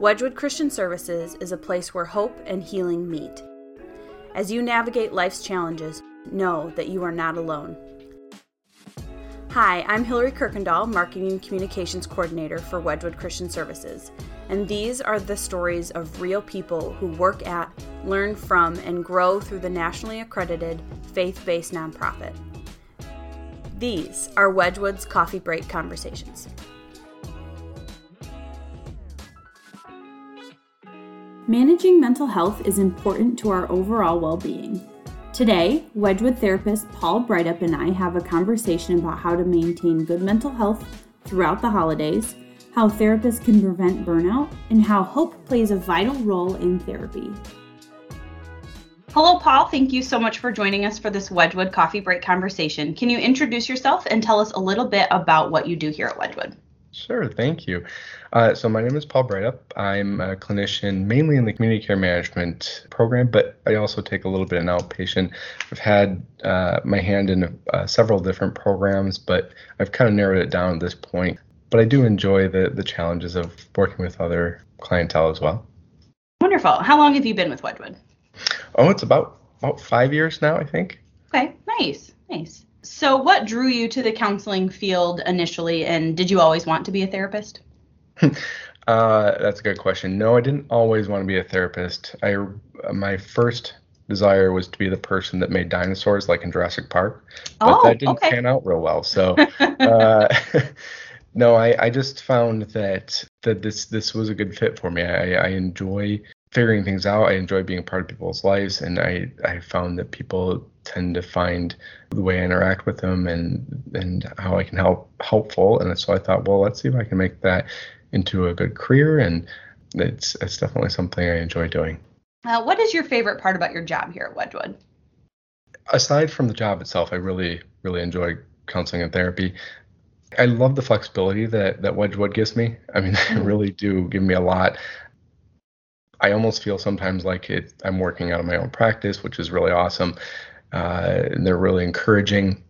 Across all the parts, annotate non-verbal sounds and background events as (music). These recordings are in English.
Wedgwood Christian Services is a place where hope and healing meet. As you navigate life's challenges, know that you are not alone. Hi, I'm Hillary Kirkendall, Marketing and Communications Coordinator for Wedgwood Christian Services, and these are the stories of real people who work at, learn from, and grow through the nationally accredited faith based nonprofit. These are Wedgwood's Coffee Break Conversations. Managing mental health is important to our overall well being. Today, Wedgwood therapist Paul Breithaupt and I have a conversation about how to maintain good mental health throughout the holidays, how therapists can prevent burnout, and how hope plays a vital role in therapy. Hello, Paul. Thank you so much for joining us for this Wedgwood Coffee Break conversation. Can you introduce yourself and tell us a little bit about what you do here at Wedgwood? Sure, thank you. Uh, so my name is Paul Breithaupt. I'm a clinician mainly in the community care management program, but I also take a little bit in outpatient. I've had uh, my hand in uh, several different programs, but I've kind of narrowed it down at this point. But I do enjoy the the challenges of working with other clientele as well. Wonderful. How long have you been with Wedgwood? Oh, it's about about five years now, I think. Okay, nice, nice. So, what drew you to the counseling field initially, and did you always want to be a therapist? (laughs) uh, that's a good question. No, I didn't always want to be a therapist. I my first desire was to be the person that made dinosaurs, like in Jurassic Park, but oh, that didn't okay. pan out real well. So, (laughs) uh, (laughs) no, I, I just found that that this this was a good fit for me. I, I enjoy figuring things out. I enjoy being a part of people's lives, and I I found that people tend to find the way I interact with them and and how I can help helpful. And so I thought, well, let's see if I can make that into a good career, and it's it's definitely something I enjoy doing. Uh, what is your favorite part about your job here at Wedgwood? Aside from the job itself, I really really enjoy counseling and therapy. I love the flexibility that that Wedgwood gives me. I mean, (laughs) they really do give me a lot. I almost feel sometimes like it, I'm working out of my own practice, which is really awesome. Uh, and they're really encouraging.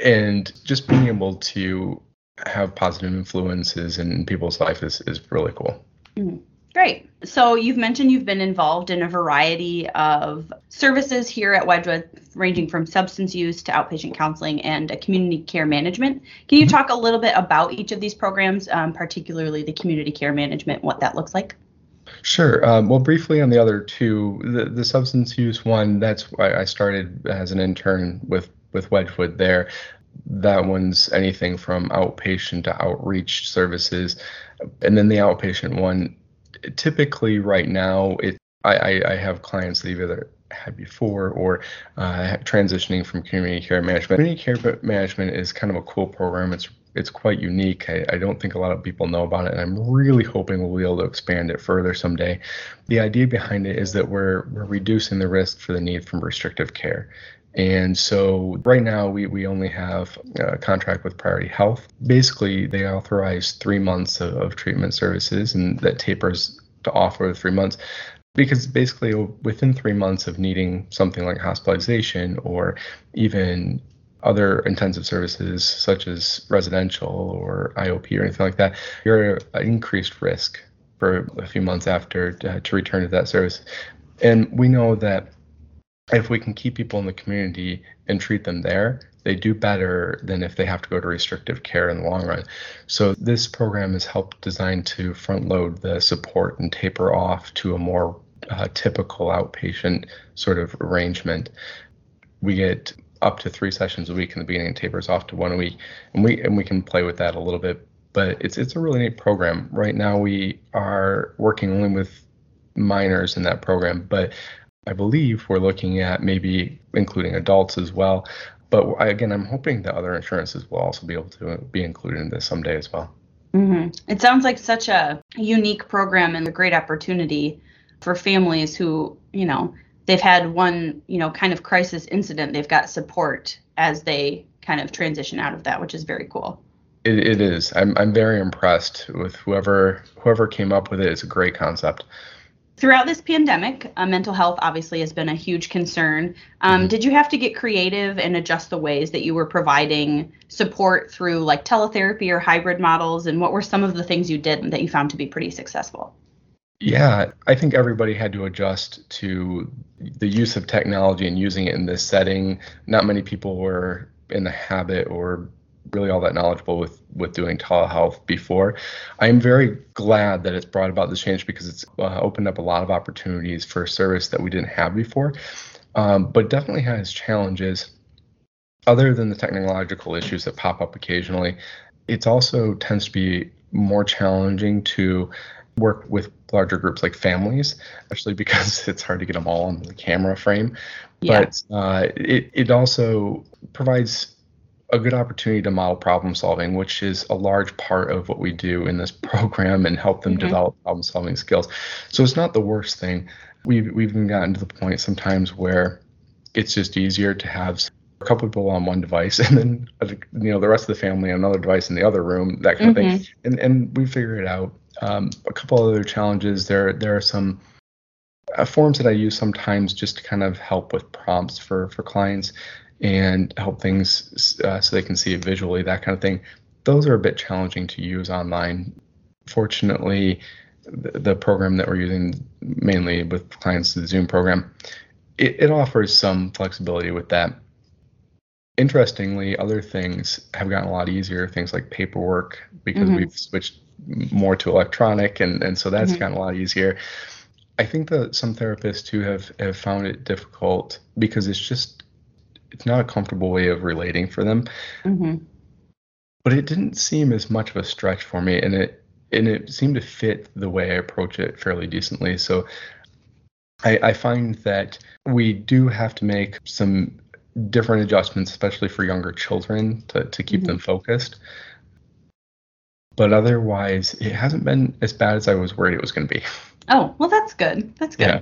And just being able to have positive influences in people's life is, is really cool. Mm-hmm. Great. So you've mentioned you've been involved in a variety of services here at Wedgwood, ranging from substance use to outpatient counseling and community care management. Can you talk a little bit about each of these programs, um, particularly the community care management, what that looks like? Sure. Um, well, briefly on the other two, the, the substance use one, that's why I started as an intern with, with Wedgwood there. That one's anything from outpatient to outreach services. And then the outpatient one, typically right now, it I, I, I have clients that either had before or uh, transitioning from community care management. Community care management is kind of a cool program. It's it's quite unique. I, I, don't think a lot of people know about it, and I'm really hoping we'll be able to expand it further someday. The idea behind it is that we're we're reducing the risk for the need from restrictive care. And so right now we, we only have a contract with Priority Health. Basically, they authorize three months of, of treatment services, and that tapers to offer three months because basically within three months of needing something like hospitalization or even other intensive services such as residential or IOP or anything like that, you're at increased risk for a few months after uh, to return to that service. And we know that if we can keep people in the community and treat them there, they do better than if they have to go to restrictive care in the long run. So this program is helped designed to front load the support and taper off to a more uh, typical outpatient sort of arrangement. We get up to three sessions a week in the beginning and tapers off to one a week. And we and we can play with that a little bit but it's it's a really neat program. Right now we are working only with minors in that program but i believe we're looking at maybe including adults as well. But again i'm hoping that other insurances will also be able to be included in this someday as well. Mm-hmm. it sounds like such a unique program and a great opportunity for families who you know they've had one, you know, kind of crisis incident. They've got support as they kind of transition out of that, which is very cool. It, it is. I'm I'm very impressed with whoever whoever came up with it. It's a great concept. Throughout this pandemic, uh, mental health obviously has been a huge concern. Um, mm-hmm. Did you have to get creative and adjust the ways that you were providing support through like teletherapy or hybrid models? And what were some of the things you did that you found to be pretty successful? Yeah, I think everybody had to adjust to the use of technology and using it in this setting. Not many people were in the habit or really all that knowledgeable with with doing telehealth before. I am very glad that it's brought about this change because it's uh, opened up a lot of opportunities for service that we didn't have before, um, but definitely has challenges. Other than the technological issues that pop up occasionally, it also tends to be more challenging to work with larger groups like families, especially because (laughs) it's hard to get them all on the camera frame. Yeah. But uh, it, it also provides a good opportunity to model problem solving, which is a large part of what we do in this (laughs) program and help them mm-hmm. develop problem solving skills. So it's not the worst thing. We've, we've even gotten to the point sometimes where it's just easier to have a couple people on one device (laughs) and then you know the rest of the family on another device in the other room that kind mm-hmm. of thing mm-hmm. and and we figure it out um, a couple other challenges there there are some uh, forms that i use sometimes just to kind of help with prompts for for clients and help things uh, so they can see it visually, that kind of thing. Those are a bit challenging to use online. Fortunately, the, the program that we're using mainly with clients, the Zoom program, it, it offers some flexibility with that. Interestingly, other things have gotten a lot easier, things like paperwork, because mm-hmm. we've switched more to electronic, and, and so that's mm-hmm. gotten a lot easier. I think that some therapists too have, have found it difficult because it's just it's not a comfortable way of relating for them. Mm-hmm. But it didn't seem as much of a stretch for me, and it and it seemed to fit the way I approach it fairly decently. So I, I find that we do have to make some different adjustments, especially for younger children, to, to keep mm-hmm. them focused. But otherwise, it hasn't been as bad as I was worried it was going to be. (laughs) Oh, well, that's good. That's good. Yeah.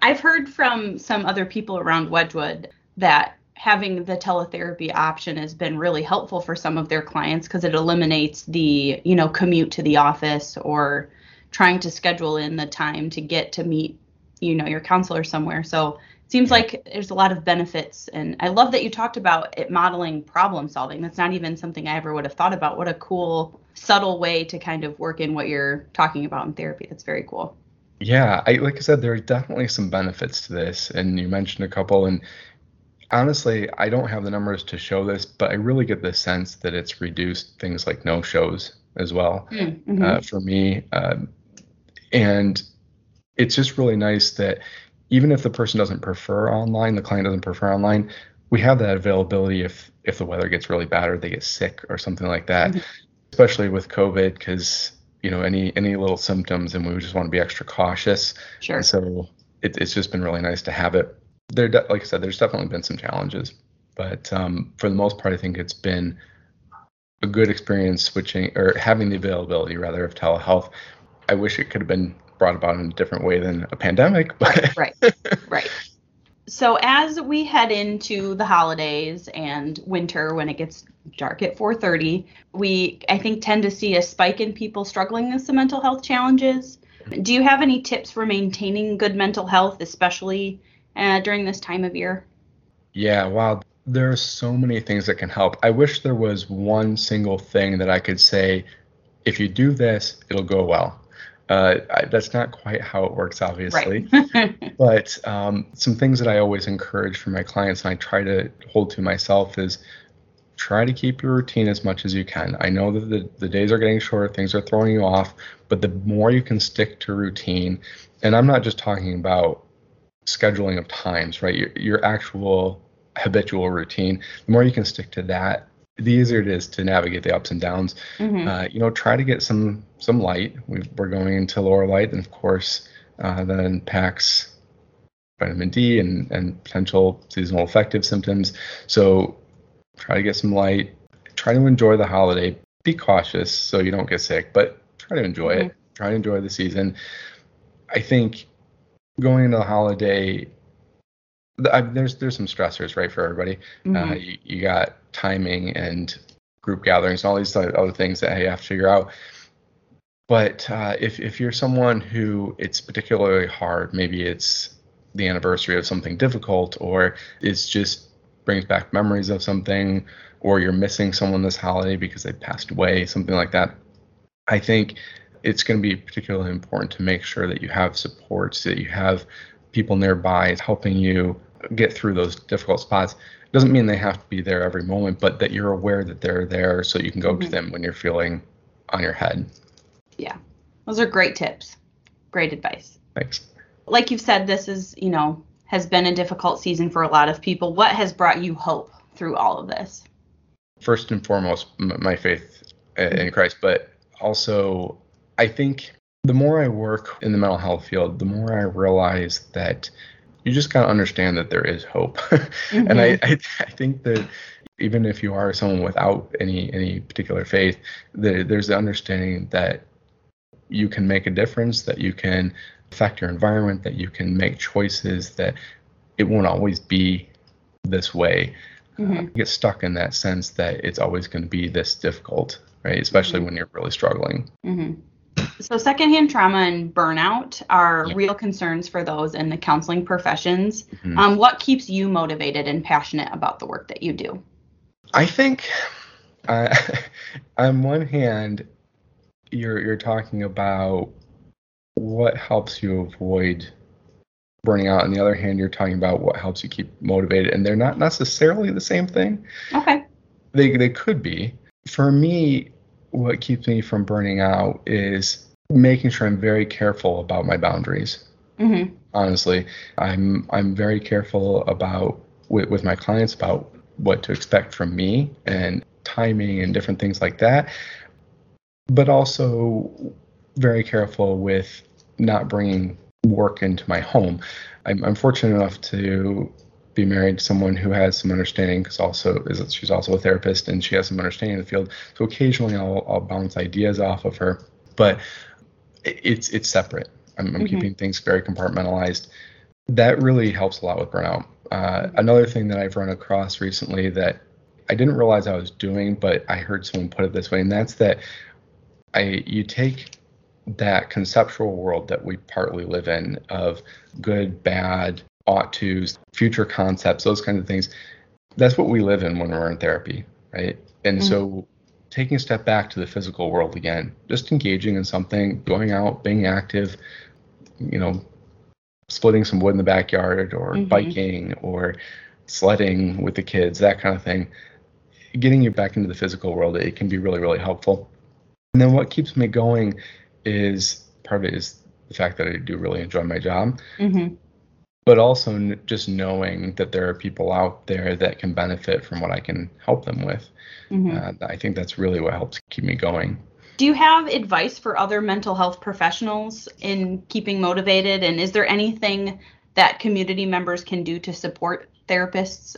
I've heard from some other people around Wedgwood that having the teletherapy option has been really helpful for some of their clients because it eliminates the you know commute to the office or trying to schedule in the time to get to meet you know your counselor somewhere so seems like there's a lot of benefits and i love that you talked about it modeling problem solving that's not even something i ever would have thought about what a cool subtle way to kind of work in what you're talking about in therapy that's very cool yeah I, like i said there are definitely some benefits to this and you mentioned a couple and honestly, I don't have the numbers to show this, but I really get the sense that it's reduced things like no shows as well hmm, mm-hmm. uh, for me. Uh, and it's just really nice that even if the person doesn't prefer online, the client doesn't prefer online, we have that availability if if the weather gets really bad or they get sick or something like that. Mm-hmm. Especially with COVID, because you know any any little symptoms, and we just want to be extra cautious. Sure. And so it, it's just been really nice to have it there, like I said, there's definitely been some challenges, but um, for the most part, I think it's been a good experience switching or having the availability rather of telehealth. I wish it could have been brought about in a different way than a pandemic, (laughs) but right, right. right. So as we head into the holidays and winter when it gets dark at 4:30, we I think tend to see a spike in people struggling with some mental health challenges. Do you have any tips for maintaining good mental health, especially uh, during this time of year? Yeah, wow. There are so many things that can help. I wish there was one single thing that I could say, if you do this, it'll go well. Uh, I, that's not quite how it works, obviously. Right. (laughs) but um, some things that I always encourage for my clients and I try to hold to myself is try to keep your routine as much as you can. I know that the, the days are getting shorter, things are throwing you off, but the more you can stick to routine, and I'm not just talking about scheduling of times, right? Your, your actual habitual routine. The more you can stick to that, the easier it is to navigate the ups and downs. Mm-hmm. Uh, you know, try to get some some light. we are going into lower light, and of course, uh, that impacts vitamin D and and potential seasonal affective symptoms. So, try to get some light. Try to enjoy the holiday. Be cautious so you don't get sick, but try to enjoy mm-hmm. it. Try to enjoy the season. I think going into the holiday, I, there's there's some stressors, right, for everybody. Mm-hmm. Uh, you, you, got timing and group gatherings and all these other things that you have to figure out. But uh, if if you're someone who it's particularly hard, maybe it's the anniversary of something difficult, or it's just brings back memories of something, or you're missing someone this holiday because they passed away, something like that. I think it's going to be particularly important to make sure that you have supports, that you have people nearby helping you get through those difficult spots. Doesn't mean they have to be there every moment, but that you're aware that they're there so you can go mm-hmm. to them when you're feeling on your head. Yeah. Those are great tips. Great advice. Thanks. Like you've said, this is, you know, has been a difficult season for a lot of people. What has brought you hope through all of this? First and foremost, my faith in Christ, but also I think the more I work in the mental health field, the more I realize that you just got to understand that there is hope. mm-hmm. (laughs) And I, I, I, think that even if you are someone without any any particular faith, the, there's the understanding that you can make a difference, that you can affect your environment, that you can make choices, that it won't always be this way. Mm-hmm. Uh, get stuck in that sense that it's always going to be this difficult, right? Especially mm-hmm. when you're really struggling. So, secondhand trauma and burnout are yeah. real concerns for those in the counseling professions. Mm-hmm. Um, what keeps you motivated and passionate about the work that you do? I think, uh, (laughs) on one hand, you're you're talking about what helps you avoid burning out. On the other hand, you're talking about what helps you keep motivated, and they're not necessarily the same thing. Okay. They they could be. For me, what keeps me from burning out is making sure I'm very careful about my boundaries. Mm-hmm. Honestly, I'm I'm very careful about with, with my clients about what to expect from me and timing and different things like that. But also very careful with not bringing work into my home. I'm, I'm fortunate enough to be married to someone who has some understanding because also is she's also a therapist and she has some understanding in the field. So occasionally I'll, I'll bounce ideas off of her, but it's it's separate. I'm, I'm mm-hmm. keeping things very compartmentalized. That really helps a lot with burnout. Uh, another thing that I've run across recently that I didn't realize I was doing, but I heard someone put it this way, and that's that I you take that conceptual world that we partly live in of good, bad, ought tos, future concepts, those kinds of things. That's what we live in when we're in therapy, right? And mm-hmm. so taking a step back to the physical world again, just engaging in something, going out, being active, you know, splitting some wood in the backyard or mm-hmm. biking or sledding with the kids, that kind of thing. Getting you back into the physical world, it can be really, really helpful. And then what keeps me going is part of it is the fact that I do really enjoy my job. Mm-hmm but also n- just knowing that there are people out there that can benefit from what I can help them with. Mm-hmm. Uh, I think that's really what helps keep me going. Do you have advice for other mental health professionals in keeping motivated? And is there anything that community members can do to support therapists?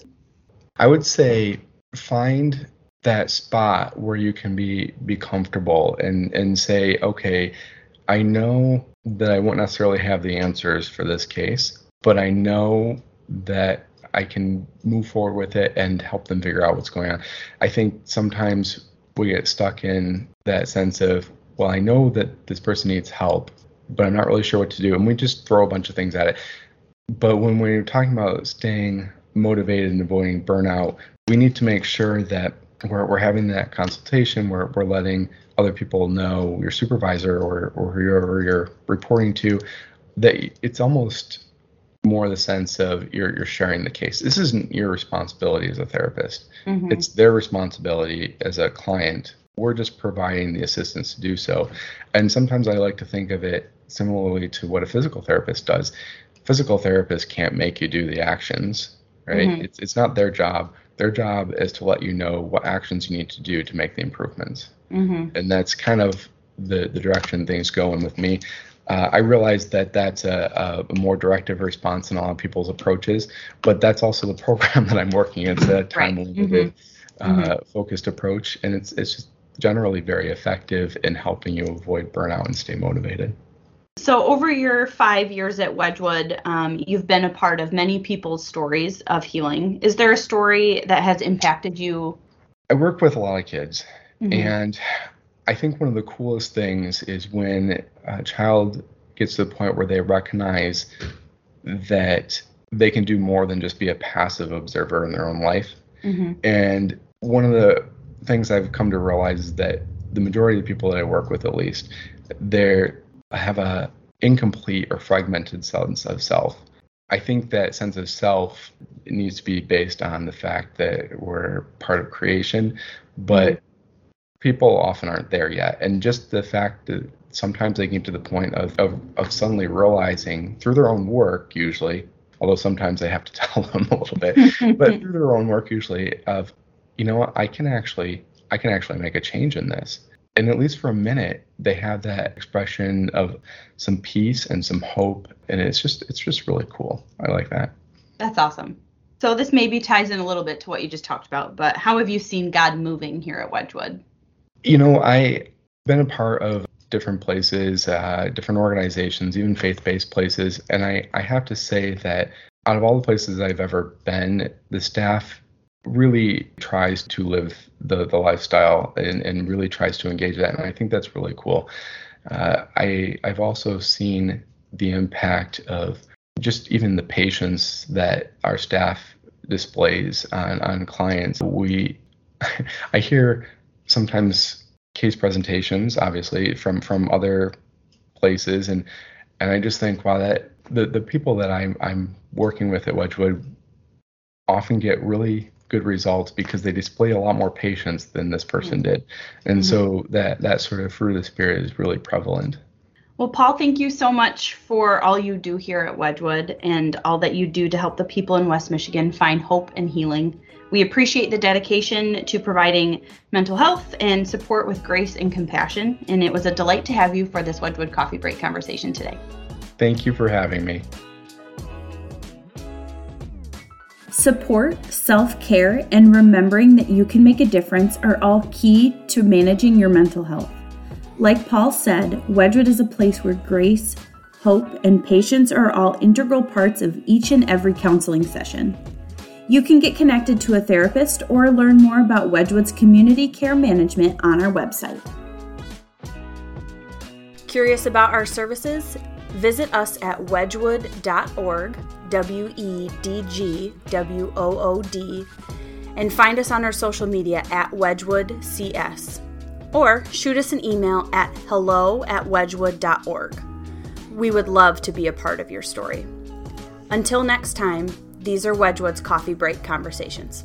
I would say find that spot where you can be be comfortable and and say, okay, I know that I won't necessarily have the answers for this case, but I know that I can move forward with it and help them figure out what's going on. I think sometimes we get stuck in that sense of, well, I know that this person needs help, but I'm not really sure what to do. And we just throw a bunch of things at it. But when we're talking about staying motivated and avoiding burnout, we need to make sure that we're, we're having that consultation where we're letting other people know, your supervisor or, or whoever you're reporting to, that it's almost more the sense of you're you're sharing the case. This isn't your responsibility as a therapist. Mm-hmm. It's their responsibility as a client. We're just providing the assistance to do so. And sometimes I like to think of it similarly to what a physical therapist does. Physical therapists can't make you do the actions, right? Mm-hmm. It's it's not their job. Their job is to let you know what actions you need to do to make the improvements. Mm-hmm. And that's kind of the the direction things go in with me. Uh, I realize that that's a, a, more directive response in a lot of people's approaches, but that's also the (laughs) program that I'm working. It's a time limited, right. mm-hmm. uh, mm-hmm. focused approach, and it's it's just generally very effective in helping you avoid burnout and stay motivated. So, over your five years at Wedgwood, um, you've been a part of many people's stories of healing. Is there a story that has impacted you? I work with a lot of kids, mm-hmm. and I think one of the coolest things is when a child gets to the point where they recognize that they can do more than just be a passive observer in their own life. Mm-hmm. And one of the things I've come to realize is that the majority of the people that I work with, at least, they have a incomplete or fragmented sense of self. I think that sense of self needs to be based on the fact that we're part of creation, but people often aren't there yet. And just the fact that sometimes they get to the point of, of, of suddenly realizing through their own work, usually, although sometimes they have to (laughs) tell them a little bit, (laughs) but through their own work, usually, of, you know what, I can actually, I can actually make a change in this. And at least for a minute, they have that expression of some peace and some hope. And it's just, it's just really cool. I like that. That's awesome. So this maybe ties in a little bit to what you just talked about, but how have you seen God moving here at Wedgwood? You know, I've been a part of different places, uh, different organizations, even faith-based places, and I, I have to say that out of all the places I've ever been, the staff really tries to live the, the lifestyle and, and really tries to engage that. And I think that's really cool. Uh, I, I've also seen the impact of just even the patience that our staff displays on, on clients. We, (laughs) I hear sometimes case presentations, obviously from from other places, and and I just think, wow, that the the people that I'm I'm working with at Wedgwood often get really good results because they display a lot more patience than this person mm-hmm. did, and mm-hmm. so that that sort of fruit of the spirit is really prevalent. Well, Paul, thank you so much for all you do here at Wedgwood and all that you do to help the people in West Michigan find hope and healing. We appreciate the dedication to providing mental health and support with grace and compassion, and it was a delight to have you for this Wedgwood Coffee Break conversation today. Thank you for having me. Support, self care, and remembering that you can make a difference are all key to managing your mental health. Like Paul said, Wedgwood is a place where grace, hope, and patience are all integral parts of each and every counseling session. You can get connected to a therapist or learn more about Wedgwood's community care management on our website. Curious about our services? Visit us at wedgwood.org, W E D G W O O D, and find us on our social media at WedgwoodCS or shoot us an email at hello at wedgwood.org. We would love to be a part of your story. Until next time, these are Wedgwood's Coffee Break Conversations.